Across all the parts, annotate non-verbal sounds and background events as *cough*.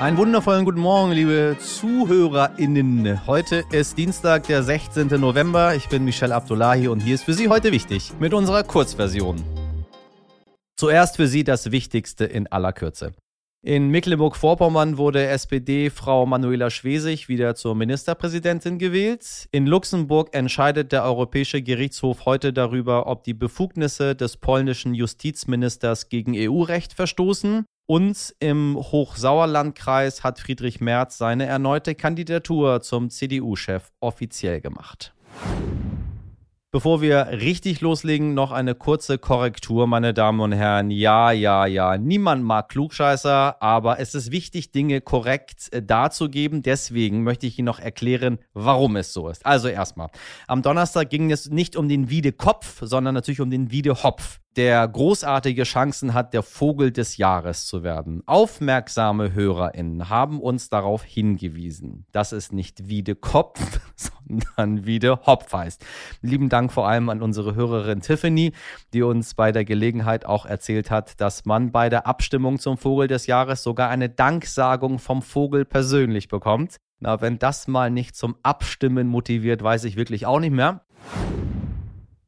Einen wundervollen guten Morgen, liebe ZuhörerInnen. Heute ist Dienstag, der 16. November. Ich bin Michelle Abdullahi und hier ist für Sie heute wichtig mit unserer Kurzversion. Zuerst für Sie das Wichtigste in aller Kürze. In Mecklenburg-Vorpommern wurde SPD-Frau Manuela Schwesig wieder zur Ministerpräsidentin gewählt. In Luxemburg entscheidet der Europäische Gerichtshof heute darüber, ob die Befugnisse des polnischen Justizministers gegen EU-Recht verstoßen. Und im Hochsauerlandkreis hat Friedrich Merz seine erneute Kandidatur zum CDU-Chef offiziell gemacht. Bevor wir richtig loslegen, noch eine kurze Korrektur, meine Damen und Herren. Ja, ja, ja, niemand mag Klugscheißer, aber es ist wichtig, Dinge korrekt äh, darzugeben. Deswegen möchte ich Ihnen noch erklären, warum es so ist. Also erstmal, am Donnerstag ging es nicht um den Wiedekopf, sondern natürlich um den Wiedehopf der großartige Chancen hat, der Vogel des Jahres zu werden. Aufmerksame HörerInnen haben uns darauf hingewiesen, dass es nicht Wiede Kopf, *laughs* sondern Wiede Hopf heißt. Lieben Dank vor allem an unsere Hörerin Tiffany, die uns bei der Gelegenheit auch erzählt hat, dass man bei der Abstimmung zum Vogel des Jahres sogar eine Danksagung vom Vogel persönlich bekommt. Na, wenn das mal nicht zum Abstimmen motiviert, weiß ich wirklich auch nicht mehr.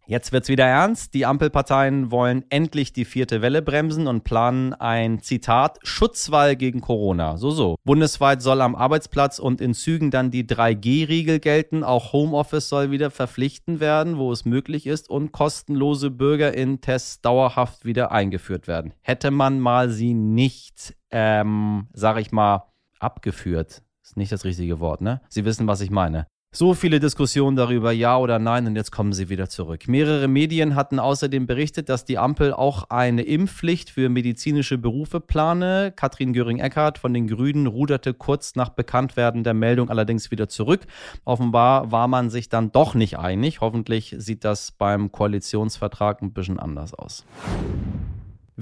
Jetzt wird's wieder ernst. Die Ampelparteien wollen endlich die vierte Welle bremsen und planen ein Zitat Schutzwall gegen Corona. So so. Bundesweit soll am Arbeitsplatz und in Zügen dann die 3G-Riegel gelten. Auch Homeoffice soll wieder verpflichtend werden, wo es möglich ist und kostenlose Bürgerin-Tests dauerhaft wieder eingeführt werden. Hätte man mal sie nicht, ähm, sag ich mal, abgeführt. Ist nicht das richtige Wort, ne? Sie wissen, was ich meine. So viele Diskussionen darüber, ja oder nein, und jetzt kommen sie wieder zurück. Mehrere Medien hatten außerdem berichtet, dass die Ampel auch eine Impfpflicht für medizinische Berufe plane. Katrin Göring-Eckardt von den Grünen ruderte kurz nach Bekanntwerden der Meldung allerdings wieder zurück. Offenbar war man sich dann doch nicht einig. Hoffentlich sieht das beim Koalitionsvertrag ein bisschen anders aus.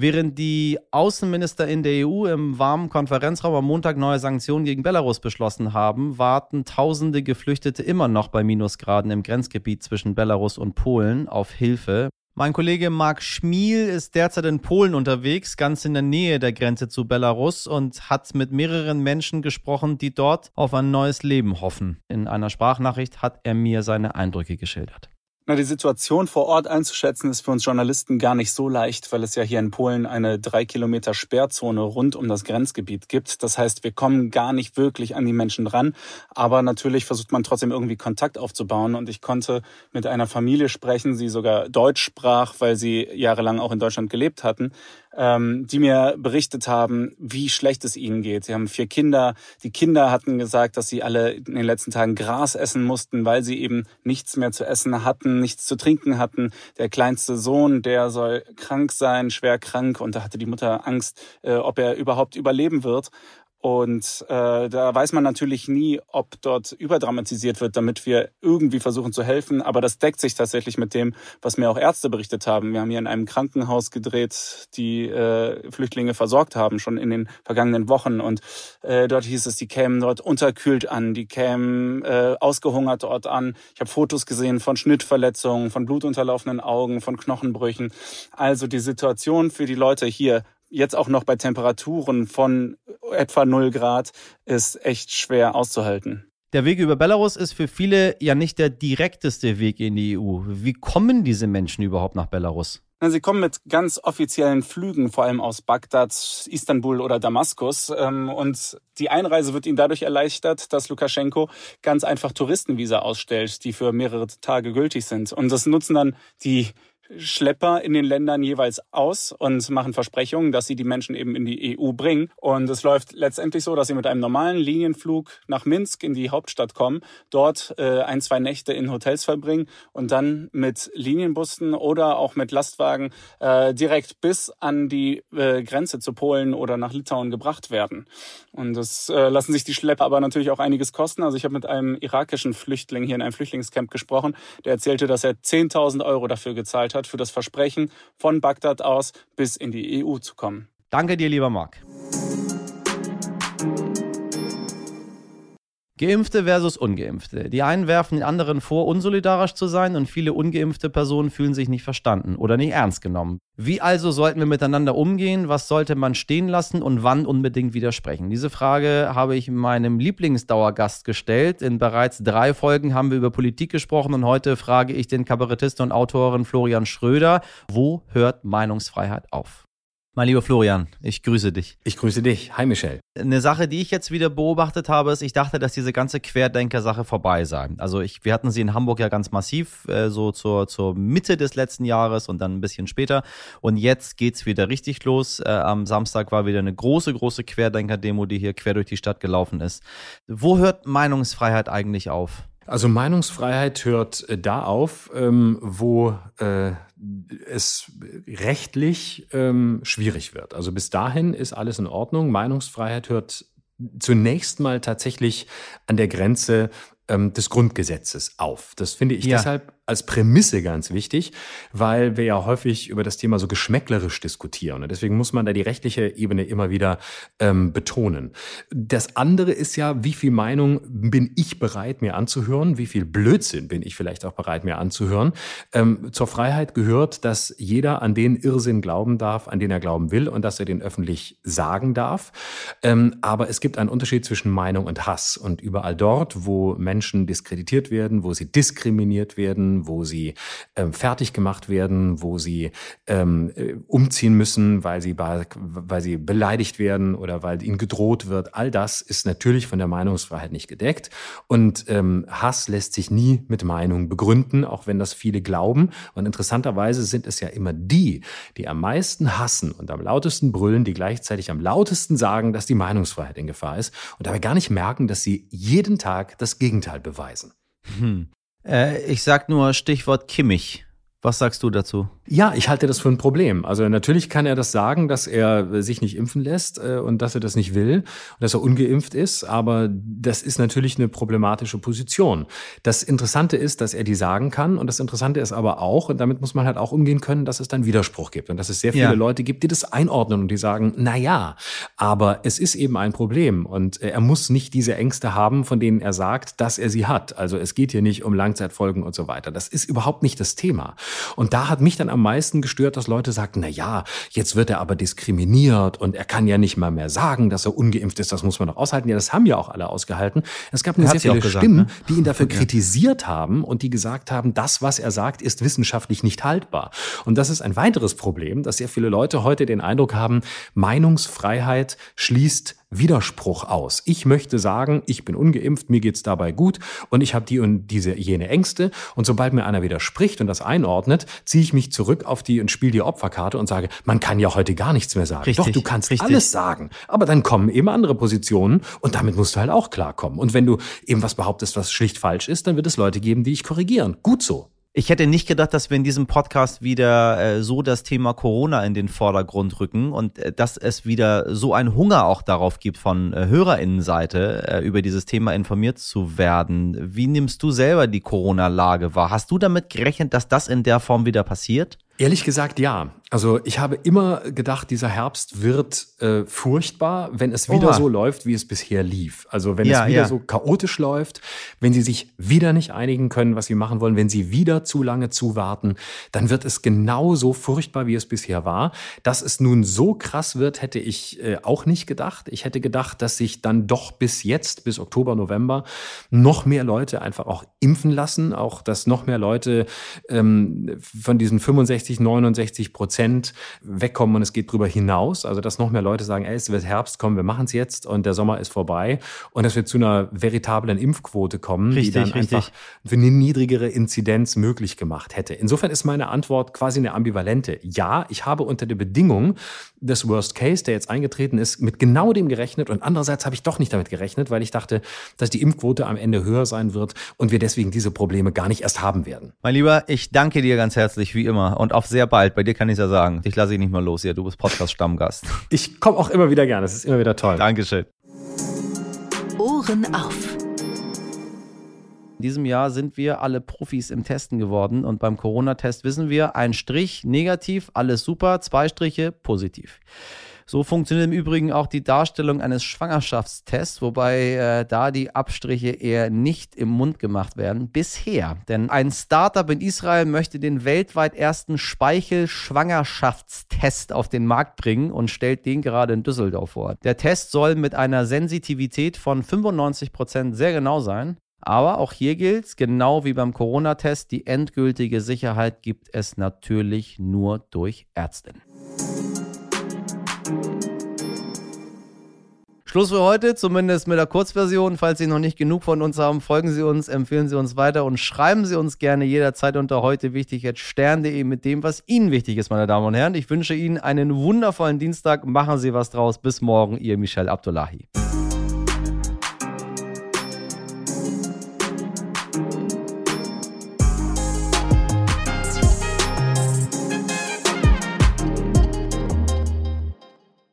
Während die Außenminister in der EU im warmen Konferenzraum am Montag neue Sanktionen gegen Belarus beschlossen haben, warten tausende Geflüchtete immer noch bei Minusgraden im Grenzgebiet zwischen Belarus und Polen auf Hilfe. Mein Kollege Marc Schmiel ist derzeit in Polen unterwegs, ganz in der Nähe der Grenze zu Belarus und hat mit mehreren Menschen gesprochen, die dort auf ein neues Leben hoffen. In einer Sprachnachricht hat er mir seine Eindrücke geschildert. Na, die Situation vor Ort einzuschätzen ist für uns Journalisten gar nicht so leicht, weil es ja hier in Polen eine drei Kilometer Sperrzone rund um das Grenzgebiet gibt. Das heißt, wir kommen gar nicht wirklich an die Menschen ran. Aber natürlich versucht man trotzdem irgendwie Kontakt aufzubauen. Und ich konnte mit einer Familie sprechen, die sogar Deutsch sprach, weil sie jahrelang auch in Deutschland gelebt hatten ähm, die mir berichtet haben, wie schlecht es ihnen geht. Sie haben vier Kinder. Die Kinder hatten gesagt, dass sie alle in den letzten Tagen Gras essen mussten, weil sie eben nichts mehr zu essen hatten, nichts zu trinken hatten. Der kleinste Sohn, der soll krank sein, schwer krank, und da hatte die Mutter Angst, äh, ob er überhaupt überleben wird. Und äh, da weiß man natürlich nie, ob dort überdramatisiert wird, damit wir irgendwie versuchen zu helfen. Aber das deckt sich tatsächlich mit dem, was mir auch Ärzte berichtet haben. Wir haben hier in einem Krankenhaus gedreht, die äh, Flüchtlinge versorgt haben, schon in den vergangenen Wochen. Und äh, dort hieß es, die kämen dort unterkühlt an, die kämen äh, ausgehungert dort an. Ich habe Fotos gesehen von Schnittverletzungen, von blutunterlaufenden Augen, von Knochenbrüchen. Also die Situation für die Leute hier jetzt auch noch bei Temperaturen von etwa 0 Grad ist echt schwer auszuhalten. Der Weg über Belarus ist für viele ja nicht der direkteste Weg in die EU. Wie kommen diese Menschen überhaupt nach Belarus? Sie kommen mit ganz offiziellen Flügen, vor allem aus Bagdad, Istanbul oder Damaskus. Ähm, und die Einreise wird ihnen dadurch erleichtert, dass Lukaschenko ganz einfach Touristenvisa ausstellt, die für mehrere Tage gültig sind. Und das nutzen dann die Schlepper in den Ländern jeweils aus und machen Versprechungen, dass sie die Menschen eben in die EU bringen. Und es läuft letztendlich so, dass sie mit einem normalen Linienflug nach Minsk in die Hauptstadt kommen, dort äh, ein, zwei Nächte in Hotels verbringen und dann mit Linienbussen oder auch mit Lastwagen äh, direkt bis an die äh, Grenze zu Polen oder nach Litauen gebracht werden. Und das äh, lassen sich die Schlepper aber natürlich auch einiges kosten. Also ich habe mit einem irakischen Flüchtling hier in einem Flüchtlingscamp gesprochen, der erzählte, dass er 10.000 Euro dafür gezahlt hat, hat für das Versprechen, von Bagdad aus bis in die EU zu kommen. Danke dir, lieber Marc. Geimpfte versus Ungeimpfte. Die einen werfen den anderen vor, unsolidarisch zu sein und viele ungeimpfte Personen fühlen sich nicht verstanden oder nicht ernst genommen. Wie also sollten wir miteinander umgehen? Was sollte man stehen lassen und wann unbedingt widersprechen? Diese Frage habe ich meinem Lieblingsdauergast gestellt. In bereits drei Folgen haben wir über Politik gesprochen und heute frage ich den Kabarettisten und Autoren Florian Schröder, wo hört Meinungsfreiheit auf? Mein lieber Florian, ich grüße dich. Ich grüße dich. Hi, Michelle. Eine Sache, die ich jetzt wieder beobachtet habe, ist, ich dachte, dass diese ganze Querdenker-Sache vorbei sei. Also ich, wir hatten sie in Hamburg ja ganz massiv, äh, so zur, zur Mitte des letzten Jahres und dann ein bisschen später. Und jetzt geht's wieder richtig los. Äh, am Samstag war wieder eine große, große Querdenker-Demo, die hier quer durch die Stadt gelaufen ist. Wo hört Meinungsfreiheit eigentlich auf? Also Meinungsfreiheit hört äh, da auf, ähm, wo äh, es rechtlich ähm, schwierig wird. Also bis dahin ist alles in Ordnung. Meinungsfreiheit hört zunächst mal tatsächlich an der Grenze ähm, des Grundgesetzes auf. Das finde ich ja. deshalb als Prämisse ganz wichtig, weil wir ja häufig über das Thema so geschmäcklerisch diskutieren. Und deswegen muss man da die rechtliche Ebene immer wieder ähm, betonen. Das andere ist ja, wie viel Meinung bin ich bereit, mir anzuhören? Wie viel Blödsinn bin ich vielleicht auch bereit, mir anzuhören? Ähm, zur Freiheit gehört, dass jeder an den Irrsinn glauben darf, an den er glauben will und dass er den öffentlich sagen darf. Ähm, aber es gibt einen Unterschied zwischen Meinung und Hass. Und überall dort, wo Menschen diskreditiert werden, wo sie diskriminiert werden, wo sie ähm, fertig gemacht werden, wo sie ähm, äh, umziehen müssen, weil sie, weil sie beleidigt werden oder weil ihnen gedroht wird. All das ist natürlich von der Meinungsfreiheit nicht gedeckt. Und ähm, Hass lässt sich nie mit Meinung begründen, auch wenn das viele glauben. Und interessanterweise sind es ja immer die, die am meisten hassen und am lautesten brüllen, die gleichzeitig am lautesten sagen, dass die Meinungsfreiheit in Gefahr ist und dabei gar nicht merken, dass sie jeden Tag das Gegenteil beweisen. Hm. Äh, ich sag nur Stichwort Kimmich. Was sagst du dazu? Ja, ich halte das für ein Problem. Also natürlich kann er das sagen, dass er sich nicht impfen lässt äh, und dass er das nicht will und dass er ungeimpft ist, aber das ist natürlich eine problematische Position. Das Interessante ist, dass er die sagen kann und das Interessante ist aber auch, und damit muss man halt auch umgehen können, dass es dann Widerspruch gibt und dass es sehr viele ja. Leute gibt, die das einordnen und die sagen, na ja, aber es ist eben ein Problem und er muss nicht diese Ängste haben, von denen er sagt, dass er sie hat. Also es geht hier nicht um Langzeitfolgen und so weiter. Das ist überhaupt nicht das Thema. Und da hat mich dann am meisten gestört, dass Leute sagten, na ja, jetzt wird er aber diskriminiert und er kann ja nicht mal mehr sagen, dass er ungeimpft ist. Das muss man doch aushalten. Ja, das haben ja auch alle ausgehalten. Es gab nur sehr viele gesagt, Stimmen, ne? die ihn dafür kritisiert haben und die gesagt haben, das, was er sagt, ist wissenschaftlich nicht haltbar. Und das ist ein weiteres Problem, dass sehr viele Leute heute den Eindruck haben, Meinungsfreiheit schließt Widerspruch aus. Ich möchte sagen, ich bin ungeimpft, mir geht's dabei gut und ich habe die und diese jene Ängste und sobald mir einer widerspricht und das einordnet, ziehe ich mich zurück auf die und spiele die Opferkarte und sage, man kann ja heute gar nichts mehr sagen. Richtig, Doch, du kannst richtig. alles sagen, aber dann kommen eben andere Positionen und damit musst du halt auch klarkommen. Und wenn du eben was behauptest, was schlicht falsch ist, dann wird es Leute geben, die ich korrigieren. Gut so. Ich hätte nicht gedacht, dass wir in diesem Podcast wieder äh, so das Thema Corona in den Vordergrund rücken und äh, dass es wieder so einen Hunger auch darauf gibt, von äh, Hörerinnenseite äh, über dieses Thema informiert zu werden. Wie nimmst du selber die Corona-Lage wahr? Hast du damit gerechnet, dass das in der Form wieder passiert? Ehrlich gesagt, ja. Also ich habe immer gedacht, dieser Herbst wird äh, furchtbar, wenn es wieder Oha. so läuft, wie es bisher lief. Also wenn ja, es wieder ja. so chaotisch läuft, wenn sie sich wieder nicht einigen können, was sie machen wollen, wenn sie wieder zu lange zuwarten, dann wird es genauso furchtbar, wie es bisher war. Dass es nun so krass wird, hätte ich äh, auch nicht gedacht. Ich hätte gedacht, dass sich dann doch bis jetzt, bis Oktober, November, noch mehr Leute einfach auch impfen lassen, auch dass noch mehr Leute ähm, von diesen 65 68, 69 Prozent wegkommen und es geht drüber hinaus. Also dass noch mehr Leute sagen, ey, es wird Herbst, komm, wir machen es jetzt und der Sommer ist vorbei und dass wir zu einer veritablen Impfquote kommen, richtig, die dann richtig. einfach für eine niedrigere Inzidenz möglich gemacht hätte. Insofern ist meine Antwort quasi eine ambivalente. Ja, ich habe unter der Bedingung des Worst Case, der jetzt eingetreten ist, mit genau dem gerechnet und andererseits habe ich doch nicht damit gerechnet, weil ich dachte, dass die Impfquote am Ende höher sein wird und wir deswegen diese Probleme gar nicht erst haben werden. Mein Lieber, ich danke dir ganz herzlich wie immer und auf sehr bald. Bei dir kann ich ja sagen. Dich lasse ich nicht mal los hier. Du bist Podcast-Stammgast. Ich komme auch immer wieder gerne. Es ist immer wieder toll. Dankeschön. Ohren auf. In diesem Jahr sind wir alle Profis im Testen geworden und beim Corona-Test wissen wir, ein Strich negativ, alles super, zwei Striche positiv. So funktioniert im Übrigen auch die Darstellung eines Schwangerschaftstests, wobei äh, da die Abstriche eher nicht im Mund gemacht werden. Bisher. Denn ein Startup in Israel möchte den weltweit ersten Speichel-Schwangerschaftstest auf den Markt bringen und stellt den gerade in Düsseldorf vor. Der Test soll mit einer Sensitivität von 95 Prozent sehr genau sein. Aber auch hier gilt, genau wie beim Corona-Test, die endgültige Sicherheit gibt es natürlich nur durch Ärztinnen. Schluss für heute, zumindest mit der Kurzversion. Falls Sie noch nicht genug von uns haben, folgen Sie uns, empfehlen Sie uns weiter und schreiben Sie uns gerne jederzeit unter heute wichtig jetzt stern.de mit dem, was Ihnen wichtig ist, meine Damen und Herren. Ich wünsche Ihnen einen wundervollen Dienstag. Machen Sie was draus. Bis morgen, Ihr Michel Abdullahi.